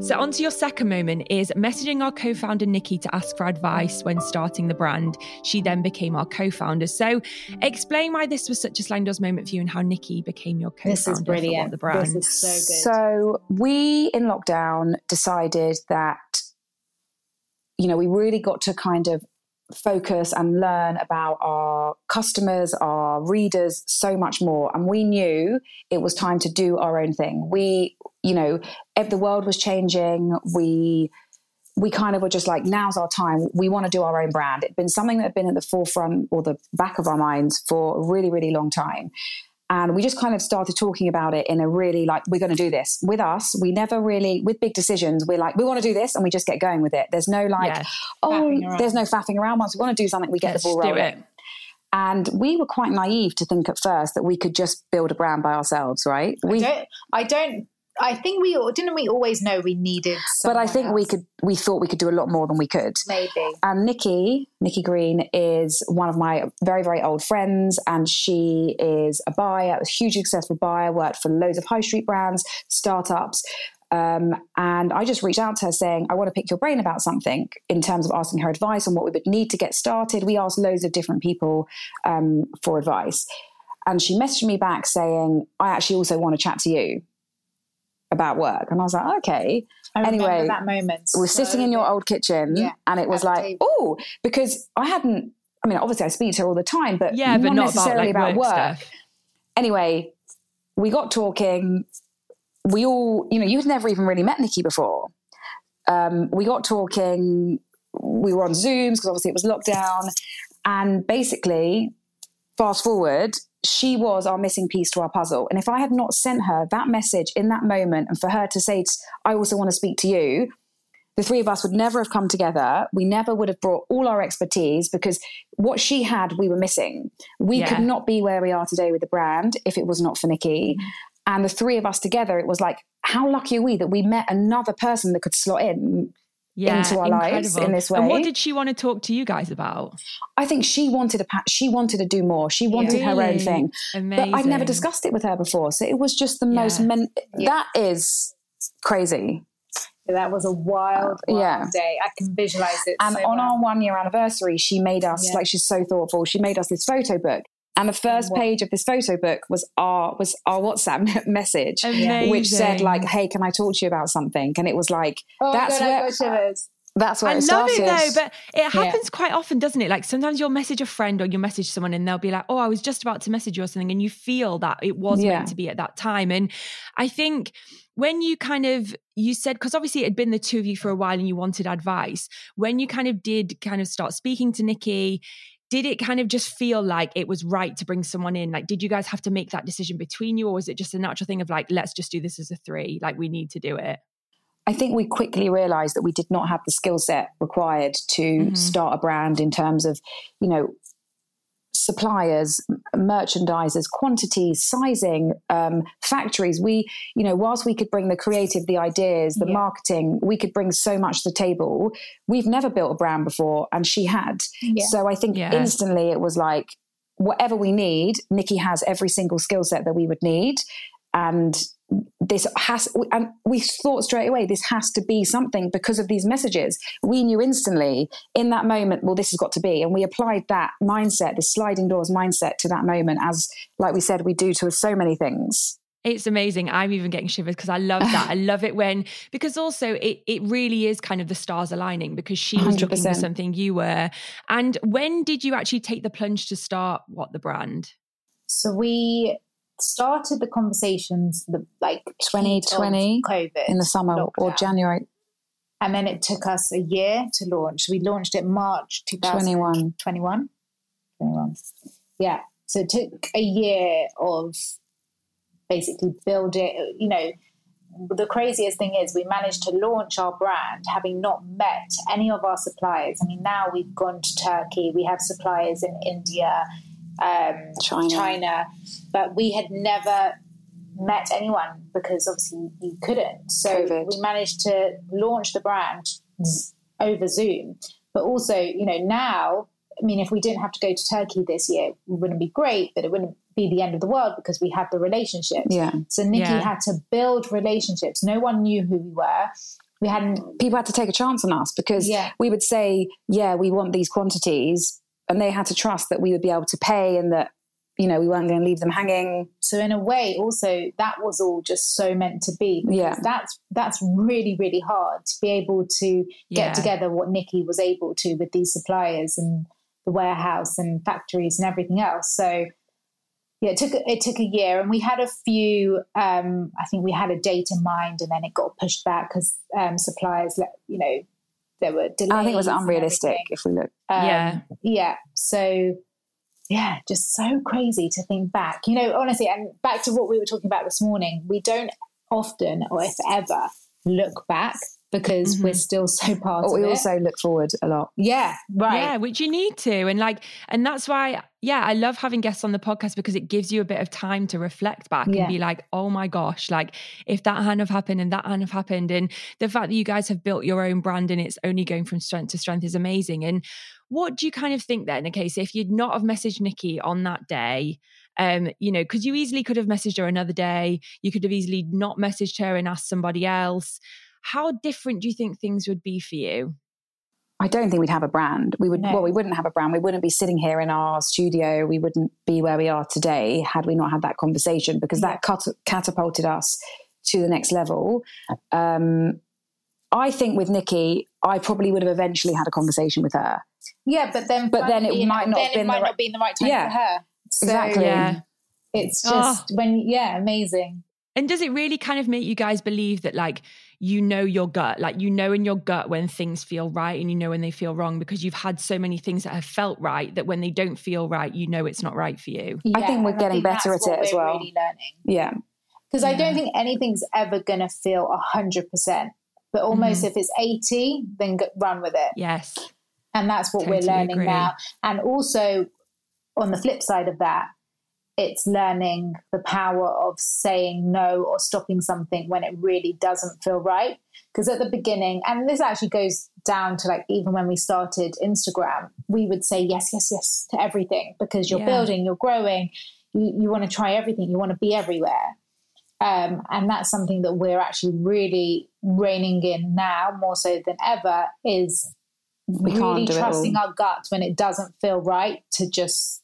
So, on to your second moment is messaging our co founder Nikki to ask for advice when starting the brand. She then became our co founder. So, explain why this was such a sliding moment for you and how Nikki became your co founder. This is for brilliant. WAT the Brand. This is so good. So we in lockdown decided that, you know, we really got to kind of focus and learn about our customers, our readers, so much more. And we knew it was time to do our own thing. We, you know, if the world was changing, we we kind of were just like, now's our time. We want to do our own brand. It'd been something that had been at the forefront or the back of our minds for a really, really long time. And we just kind of started talking about it in a really like, we're going to do this with us. We never really, with big decisions, we're like, we want to do this and we just get going with it. There's no like, Yeah. oh, there's no faffing around. Once we want to do something, we get Let's the ball rolling. And we were quite naive to think at first that we could just build a brand by ourselves, right? I We, don't. I don't. I think we didn't. We always know we needed. but I think we could, we thought we could do a lot more than we could. maybe. And Nikki, Nikki Green is one of my very, very old friends. And she is a buyer, a hugely successful buyer, worked for loads of high street brands, startups. Um, and I just reached out to her saying, I want to pick your brain about something in terms of asking her advice on what we would need to get started. We asked loads of different people um, for advice. And she messaged me back saying, I actually also want to chat to you about work. And I was like, okay. I Anyway, that moment. We're sitting in your old kitchen, Yeah, and it was like, oh, because I hadn't. I mean, obviously, I speak to her all the time, but Yeah, but not about necessarily like about work, work. Anyway, we got talking. We all, you know, you'd never even really met Nikki before. Um, we got talking. We were on Zooms because obviously it was lockdown, and basically, fast forward, she was our missing piece to our puzzle. And if I had not sent her that message in that moment, and for her to say, "I also want to speak to you," the three of us would never have come together. We never would have brought all our expertise because what she had, we were missing. We Yeah. could not be where we are today with the brand if it was not for Nikki. And the three of us together, it was like, how lucky are we that we met another person that could slot in? Yeah, into our lives incredible. in this And what did she want to talk to you guys about? I think she wanted a pa- she wanted to do more. She wanted her own thing. Amazing. But I'd never discussed it with her before. So it was just the most men- Yeah. that is crazy. That was a wild, wild Yeah. day. I can visualize it. And so on well. our one year anniversary, she made us Yeah. like she's so thoughtful. She made us this photo book. And the first page of this photo book was our was our WhatsApp message, Amazing. which said like, "Hey, can I talk to you about something?" And it was like, Oh, "That's God, where that's where I it love it though, but it happens quite often, doesn't it? Like sometimes you'll message a friend or you'll message someone and they'll be like, Oh, I was just about to message you or something. And you feel that it was Yeah. meant to be at that time. And I think when you kind of you said because obviously it had been the two of you for a while and you wanted advice when you kind of did kind of start speaking to nikki did it kind of just feel like it was right to bring someone in like did you guys have to make that decision between you or was it just a natural thing of like let's just do this as a three like we need to do it I think we quickly realized that we did not have the skill set required to Mhm. start a brand in terms of, you know, suppliers, merchandisers, quantities, sizing, um, factories. We, you know, whilst we could bring the creative, the ideas, the Yeah. marketing, we could bring so much to the table. We've never built a brand before, and she had. Yeah. So I think Yeah. instantly it was like, whatever we need, Nikki has every single skill set that we would need. And this has, and we thought straight away, this has to be something because of these messages. We knew instantly in that moment, well, this has got to be. And we applied that mindset, the sliding doors mindset to that moment, as, like we said, we do to so many things. It's amazing. I'm even getting shivers because I love that. I love it when because also it it really is kind of the stars aligning because she was looking for something you were. And when did you actually take the plunge to start WAT the Brand? So we started the conversations the like 2020 COVID In the summer or. January and then it took us a year to launch. We launched it March 21. 2021. 21. Yeah. So it took a year of basically build it. You know, the craziest thing is we managed to launch our brand having not met any of our suppliers. I mean, now we've gone to Turkey. We have suppliers in India, um, China. China, but we had never met anyone because obviously you couldn't. So COVID. we managed to launch the brand z- over Zoom. But also, you know, now, I mean, if we didn't have to go to Turkey this year, it wouldn't be great, but it wouldn't be the end of the world because we have the relationships. Yeah. So Nikki Yeah. had to build relationships. No one knew who we were. We hadn't. people had to take a chance on us because Yeah. we would say, yeah, we want these quantities. And they had to trust that we would be able to pay and that, you know, we weren't going to leave them hanging. So in a way, also that was all just so meant to be. Yeah. That's that's really really hard to be able to get Yeah. together what Nikki was able to with these suppliers and the warehouse and factories and everything else. So yeah, it took it took a year, and we had a few. Um, I think we had a date in mind, and then it got pushed back because um, suppliers, let you know, there were delays. I think it was unrealistic if we look. Um, Yeah. Yeah. So, yeah, just so crazy to think back. You know, honestly, and back to what we were talking about this morning, we don't often, or if ever, look back because Mhm. we're still so part But of we it. also look forward a lot. yeah, right. Yeah, which you need to. And like, and that's why, yeah, I love having guests on the podcast because it gives you a bit of time to reflect back Yeah. and be like, oh my gosh, like if that hadn't have happened and that hadn't have happened. And the fact that you guys have built your own brand and it's only going from strength to strength is amazing. And what do you kind of think then? Okay, so if you'd not have messaged Nikki on that day, um, you know, because you easily could have messaged her another day, you could have easily not messaged her and asked somebody else. How different do you think things would be for you? I don't think we'd have a brand. We would, No. well, we wouldn't have a brand. We wouldn't be sitting here in our studio. We wouldn't be where we are today had we not had that conversation because that cat- catapulted us to the next level. Um, I think with Nikki, I probably would have eventually had a conversation with her. Yeah, but then, But then it might enough, not then been it the right- not be in the right time Yeah. for her. So Exactly. Yeah. It's Oh. just when, yeah, amazing. And does it really kind of make you guys believe that, like, you know your gut, like, you know in your gut when things feel right and you know when they feel wrong because you've had so many things that have felt right that when they don't feel right, you know it's not right for you? I think we're and getting better at it as well. Really learning. Yeah. because I don't think anything's ever going to feel a hundred percent. But almost Mhm. if it's eighty, then go, run with it, Yes. and that's what we're learning agree. now. And also, on the flip side of that, it's learning the power of saying no or stopping something when it really doesn't feel right. Because at the beginning, and this actually goes down to like even when we started Instagram, we would say yes, yes, yes to everything because you're Yeah. building, you're growing, you, you want to try everything, you want to be everywhere. Um, and that's something that we're actually really reining in now more so than ever is We really trusting our gut when it doesn't feel right to just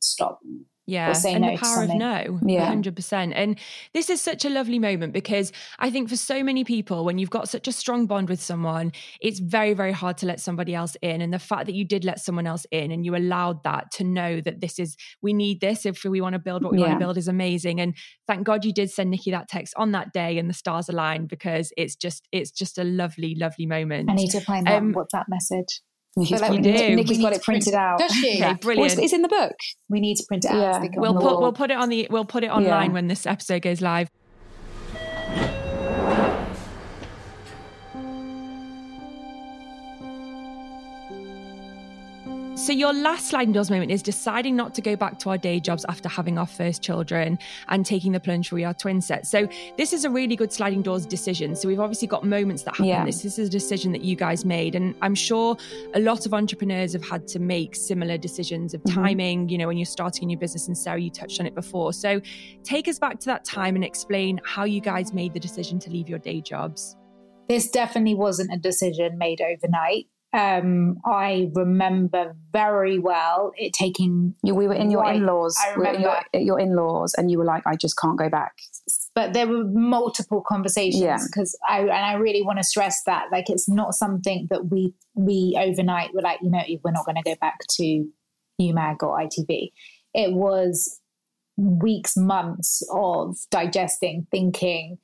stop. Yeah and no the power of no Yeah. 100% and this is such a lovely moment because i think for so many people when you've got such a strong bond with someone it's very very hard to let somebody else in. And the fact that you did let someone else in and you allowed that to know that this is we need this if we want to build what we want to build is amazing. And thank god you did send nikki that text on that day and the stars aligned because it's just it's just a lovely lovely moment. I need to find that Um, WhatsApp message. Nikki's, But, like, got, we it- do. Nikki's We got it to print printed out. Does she? okay Yeah. Well, brilliant it's, it's in the book. We need to print it out. Yeah. stick We'll put we'll put it on the we'll put it online Yeah. when this episode goes live. So your last sliding doors moment is deciding not to go back to our day jobs after having our first children and taking the plunge for are twin set. So this is a really good sliding doors decision. So we've obviously got moments that happen. Yeah. This, this is a decision that you guys made. And I'm sure a lot of entrepreneurs have had to make similar decisions of Mhm. timing, you know, when you're starting a new business. And Sarah, you touched on it before. So take us back to that time and explain how you guys made the decision to leave your day jobs. this definitely wasn't a decision made overnight. Um, I remember very well it taking, we were in your in-laws. I we were in your, remember. your in-laws, and you were like, "I just can't go back." but there were multiple conversations Yeah. because I and I really want to stress that like it's not something that we we overnight were like you know we're not going to go back to You Mag or ITV. It was weeks, months of digesting, thinking,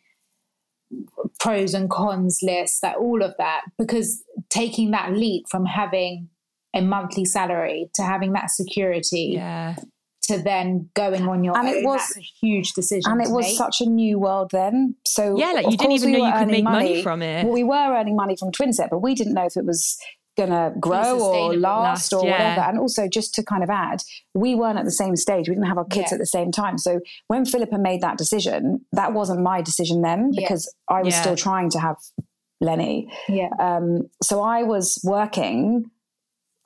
pros and cons list, that all of that, because taking that leap from having a monthly salary to having that security Yeah. to then going on your And own, it was- that's a huge decision. And it was make. such a new world then. So Yeah, like you didn't even we know you could earning make money from it. Well, we were earning money from Twinset, but we didn't know if it was going to grow or last, Last, or yeah. whatever. And also, just to kind of add, we weren't at the same stage. We didn't have our kids Yeah. at the same time. So when Philippa made that decision, that wasn't my decision then Yeah. because I was Yeah. still trying to have Lenny. yeah. Um, so I was working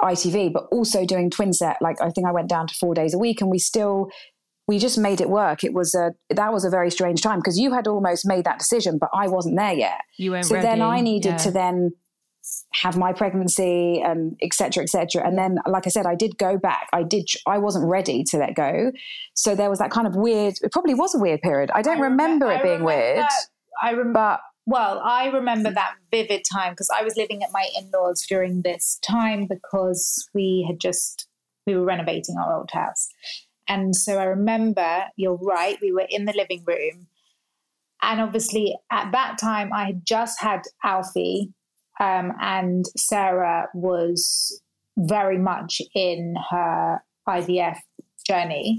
ITV, but also doing Twinset. Like I think I went down to four days a week, and we still we just made it work. It was a that was a very strange time because you had almost made that decision, but I wasn't there yet. You weren't so ready. then I needed Yeah. to then have my pregnancy and et cetera, et cetera. And then, like I said, I did go back. I did. I wasn't ready to let go. So there was that kind of weird. It probably was a weird period. I don't I remember remem- it I being remember- weird, I remember. but Well, I remember that vivid time because I was living at my in-laws during this time because we had just we were renovating our old house, and so I remember. You're right. We were in the living room, and obviously at that time I had just had Alfie, um, and Sarah was very much in her IVF journey.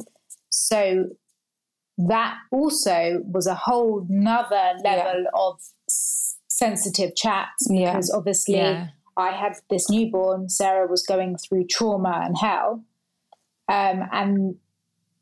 So that also was a whole nother level of s- sensitive chats Yeah. because obviously Yeah. I had this newborn, Sarah was going through trauma and hell. Um, and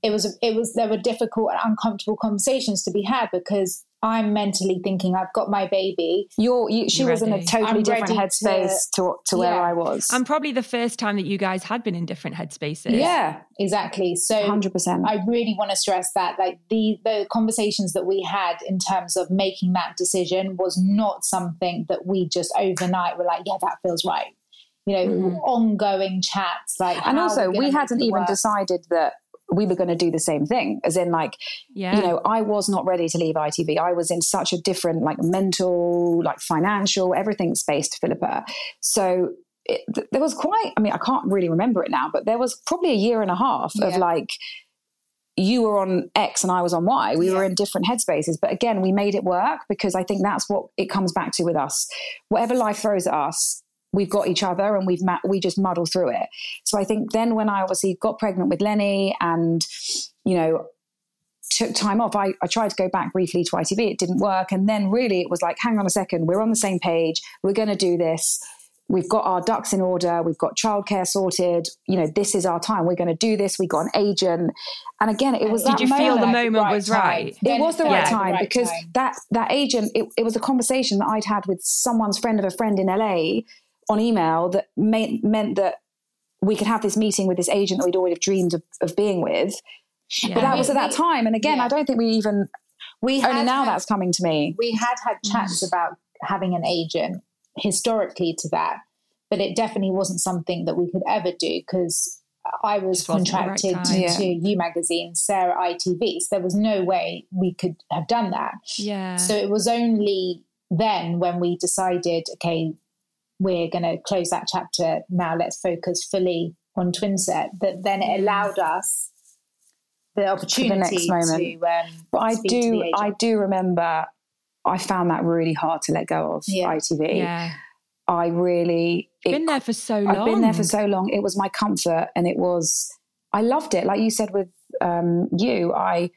it was it was there were difficult and uncomfortable conversations to be had because I'm mentally thinking I've got my baby. you're, you, she was in a totally I'm different headspace to, to, where Yeah. I was. And probably the first time that you guys had been in different headspaces. yeah, Exactly. So hundred percent. I really want to stress that like the the conversations that we had in terms of making that decision was not something that we just overnight were like, yeah, that feels right. You know, Mhm. ongoing chats like, And also, we hadn't even work? decided that we were going to do the same thing. As in, like, Yeah. you know, I was not ready to leave ITV. I was in such a different, like, mental, like, financial, everything space to Philippa. So it, th- there was quite. I mean, I can't really remember it now, but there was probably a year and a half of like. You were on X and I was on Y. We were in different headspaces, but again, we made it work because I think that's what it comes back to with us. Whatever life throws at us, we've got each other and we've ma- we just muddle through it. So I think then when I obviously got pregnant with Lenny and you know took time off, I, I tried to go back briefly to ITV. It didn't work, and then really it was like, hang on a second, we're on the same page. We're going to do this. We've got our ducks in order. We've got childcare sorted. You know, this is our time. We're going to do this. We got an agent, and again, it was Did that you feel the moment- moment was time. right? Then it was the felt right Yeah. like time right because time. that that agent it, it was a conversation that I'd had with someone's friend of a friend in LA on email that may, meant that we could have this meeting with this agent that we'd always dreamed of, of being with. Yeah. But that was at that time, and again, yeah. I don't think we even we only had now had- that's coming to me. we had had mm. chats about having an agent historically to that, but it definitely wasn't something that we could ever do because I was contracted right to, yeah. to You Magazine, Sarah ITV. So there was no way we could have done that. Yeah. So it was only then when we decided, okay, we're going to close that chapter now. Let's focus fully on Twinset. That then it allowed us the opportunity the next moment. to. Um, but I do, I do remember. I found that really hard to let go of yeah. ITV. Yeah. I really it, been there for so long. I've been there for so long. It was my comfort, and it was. I loved it. Like you said with um, you, I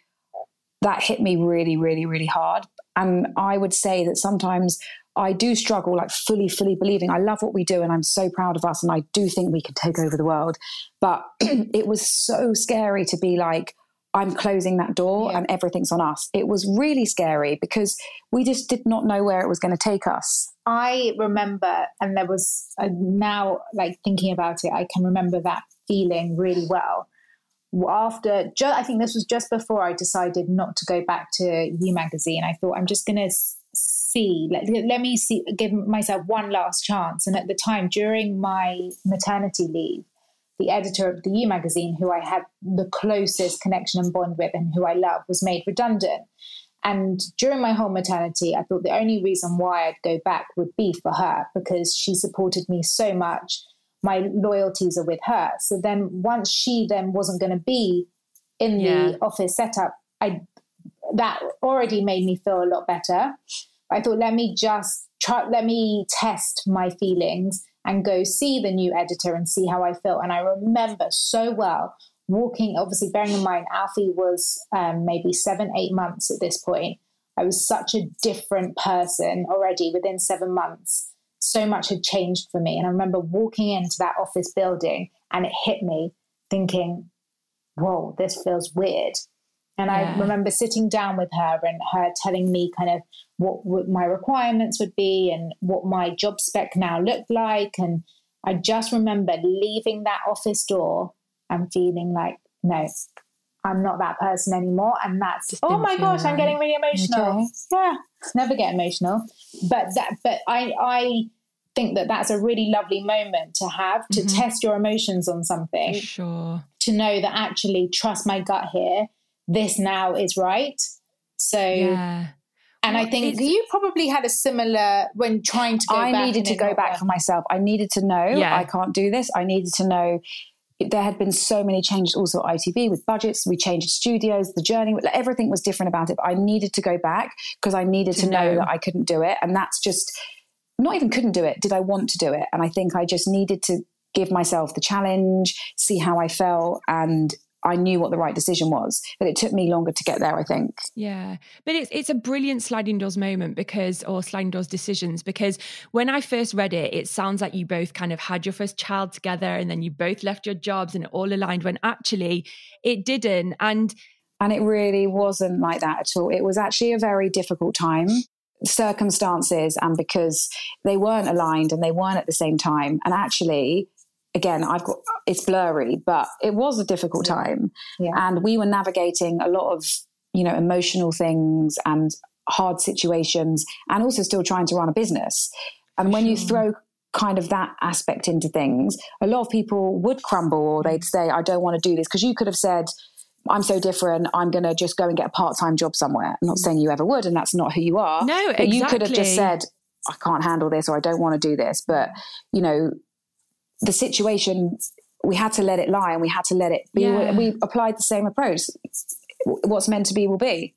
that hit me really, really, really hard. And I would say that sometimes I do struggle, like fully, fully believing. I love what we do, and I'm so proud of us, and I do think we can take over the world. But it was so scary to be like, I'm closing that door yeah. and everything's on us. It was really scary because we just did not know where it was going to take us. I remember, and there was a, now, like thinking about it, I can remember that feeling really well. After, ju- I think this was just before I decided not to go back to You Magazine. I thought I'm just going to see, let, let me see, give myself one last chance. And at the time, during my maternity leave, the editor of the You magazine, who I had the closest connection and bond with and who I love, was made redundant. And during my whole maternity, I thought the only reason why I'd go back would be for her because she supported me so much. My loyalties are with her. So then once she then wasn't going to be in yeah. the office setup, I that already made me feel a lot better. I thought, let me just try, let me test my feelings and go see the new editor and see how I feel. And I remember so well walking, obviously, bearing in mind, Alfie was um, maybe seven, eight months at this point. I was such a different person already within seven months. So much had changed for me. And I remember walking into that office building and it hit me thinking, whoa, this feels weird. And yeah. I remember sitting down with her and her telling me kind of what, my requirements would be and what my job spec now looked like. And I just remember leaving that office door and feeling like, no, I'm not that person anymore. And that's, just oh my gosh, right. I'm getting really emotional. Okay. Yeah, never get emotional. But that, but I, I, think that that's a really lovely moment to have to mm-hmm. test your emotions on something. Sure. To know that actually trust my gut here this now is right. So, yeah. and well, I think you probably had a similar when trying to go I needed to go back for myself. I needed to know yeah. I can't do this. I needed to know there had been so many changes also at ITV with budgets. We changed studios, the journey, everything was different about it. But I needed to go back because I needed to, to know. know that I couldn't do it. And that's just not even couldn't do it. Did I want to do it? And I think I just needed to give myself the challenge, see how I felt, and I knew what the right decision was, but it took me longer to get there, I think. Yeah. But it's it's a brilliant sliding doors moment because or sliding doors decisions because when I first read it, it sounds like you both kind of had your first child together and then you both left your jobs and it all aligned when actually it didn't. And and it really wasn't like that at all. It was actually a very difficult time circumstances and because they weren't aligned and they weren't at the same time and actually again, I've got it's blurry, but it was a difficult time, yeah. and we were navigating a lot of you know emotional things and hard situations, and also still trying to run a business. And when sure. you throw kind of that aspect into things, a lot of people would crumble or they'd mm. say, "I don't want to do this," because you could have said. I'm so different. I'm going to just go and get a part time job somewhere. I'm not mm. saying you ever would, and that's not who you are. No, exactly. you could have just said, I can't handle this or I don't want to do this. But, you know, the situation we had to let it lie and we had to let it be. Yeah. we applied the same approach. What's meant to be will be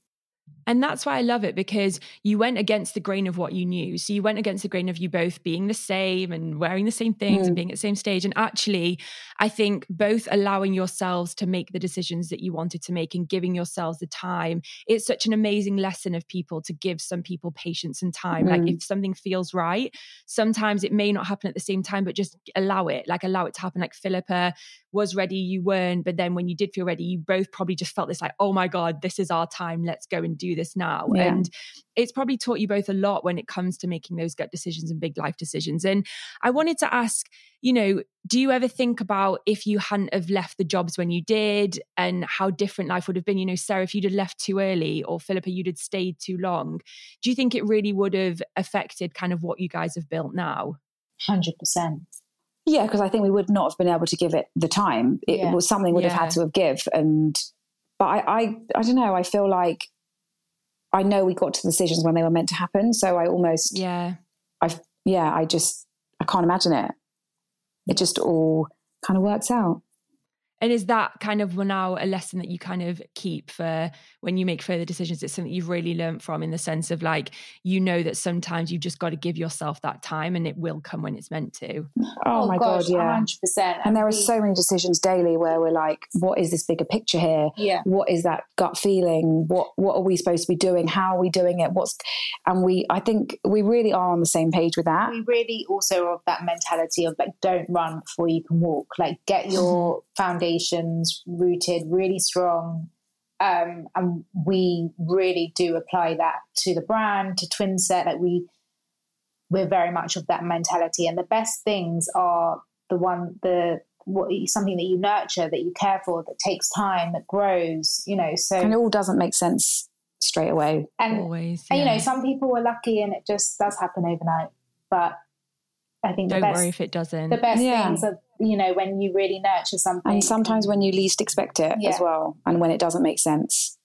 and that's why I love it because you went against the grain of what you knew. So you went against the grain of you both being the same and wearing the same things mm. and being at the same stage. And actually, I think both allowing yourselves to make the decisions that you wanted to make and giving yourselves the time. It's such an amazing lesson of people to give some people patience and time. Mm. Like if something feels right, sometimes it may not happen at the same time, but just allow it, like allow it to happen. Like Philippa was ready, you weren't. But then when you did feel ready, you both probably just felt this like, oh my God, this is our time. Let's go and do this now. Yeah. And it's probably taught you both a lot when it comes to making those gut decisions and big life decisions. And I wanted to ask, you know, do you ever think about if you hadn't have left the jobs when you did and how different life would have been? You know, Sarah, if you'd have left too early or Philippa, you'd have stayed too long, do you think it really would have affected kind of what you guys have built now? 100%. Yeah, because I think we would not have been able to give it the time. It Yeah. was something we would have had to have give. And but I, I I don't know. I feel like I know we got to the decisions when they were meant to happen. So I almost Yeah. I've yeah, I just I can't imagine it. It just all kind of works out. And is that kind of now a lesson that you kind of keep for when you make further decisions? It's something you've really learned from in the sense of like, you know that sometimes you've just got to give yourself that time and it will come when it's meant to. Oh, oh my gosh, god, yeah. 100%. And there are so many decisions daily where we're like, what is this bigger picture here? Yeah. What is that gut feeling? What what are we supposed to be doing? How are we doing it? What's and we I think we really are on the same page with that. we really also are of that mentality of like don't run before you can walk like get your foundations rooted really strong um, and we really do apply that to the brand to twinset like we we're very much of that mentality and the best things are the one the what something that you nurture that you care for that takes time that grows you know so And it all doesn't make sense straight away. and Always. and, you know, some people were lucky and it just does happen overnight. But I think Don't the best, worry if it doesn't. the best Yeah. things are, you know, when you really nurture something. And sometimes when you least expect it Yeah. as well. And when it doesn't make sense.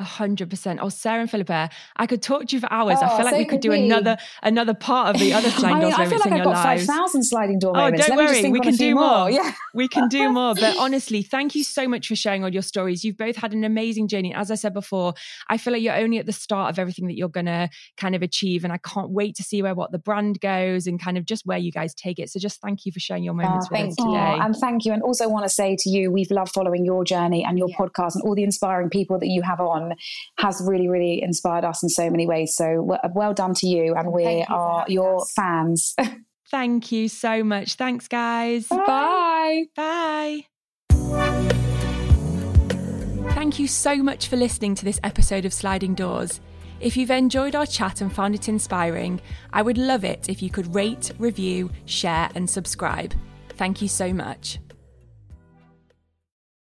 A hundred percent. Oh, Sarah and Philippa, I could talk to you for hours. I Oh, feel like so we could could do we. another another part of the other sliding I mean, doors I feel like in I've got 5,000 sliding door Oh, moments. don't Let me just worry. think We can do more. Yeah. we can do more. But honestly, thank you so much for sharing all your stories. You've both had an amazing journey. As I said before, I feel like you're only at the start of everything that you're going to kind of achieve. And I can't wait to see where WAT the Brand goes and kind of just where you guys take it. So just thank you for sharing your moments oh, with us today. Oh, and thank you. And also want to say to you, we've loved following your journey and your Yeah. podcast and all the inspiring people that you have on Um, has really, really inspired us in so many ways. So well, well done to you. And we you are your us. fans. Thank you so much. Thanks, guys. Bye. Bye. Thank you so much for listening to this episode of Sliding Doors. If you've enjoyed our chat and found it inspiring, I would love it if you could rate, review, share, and subscribe. Thank you so much.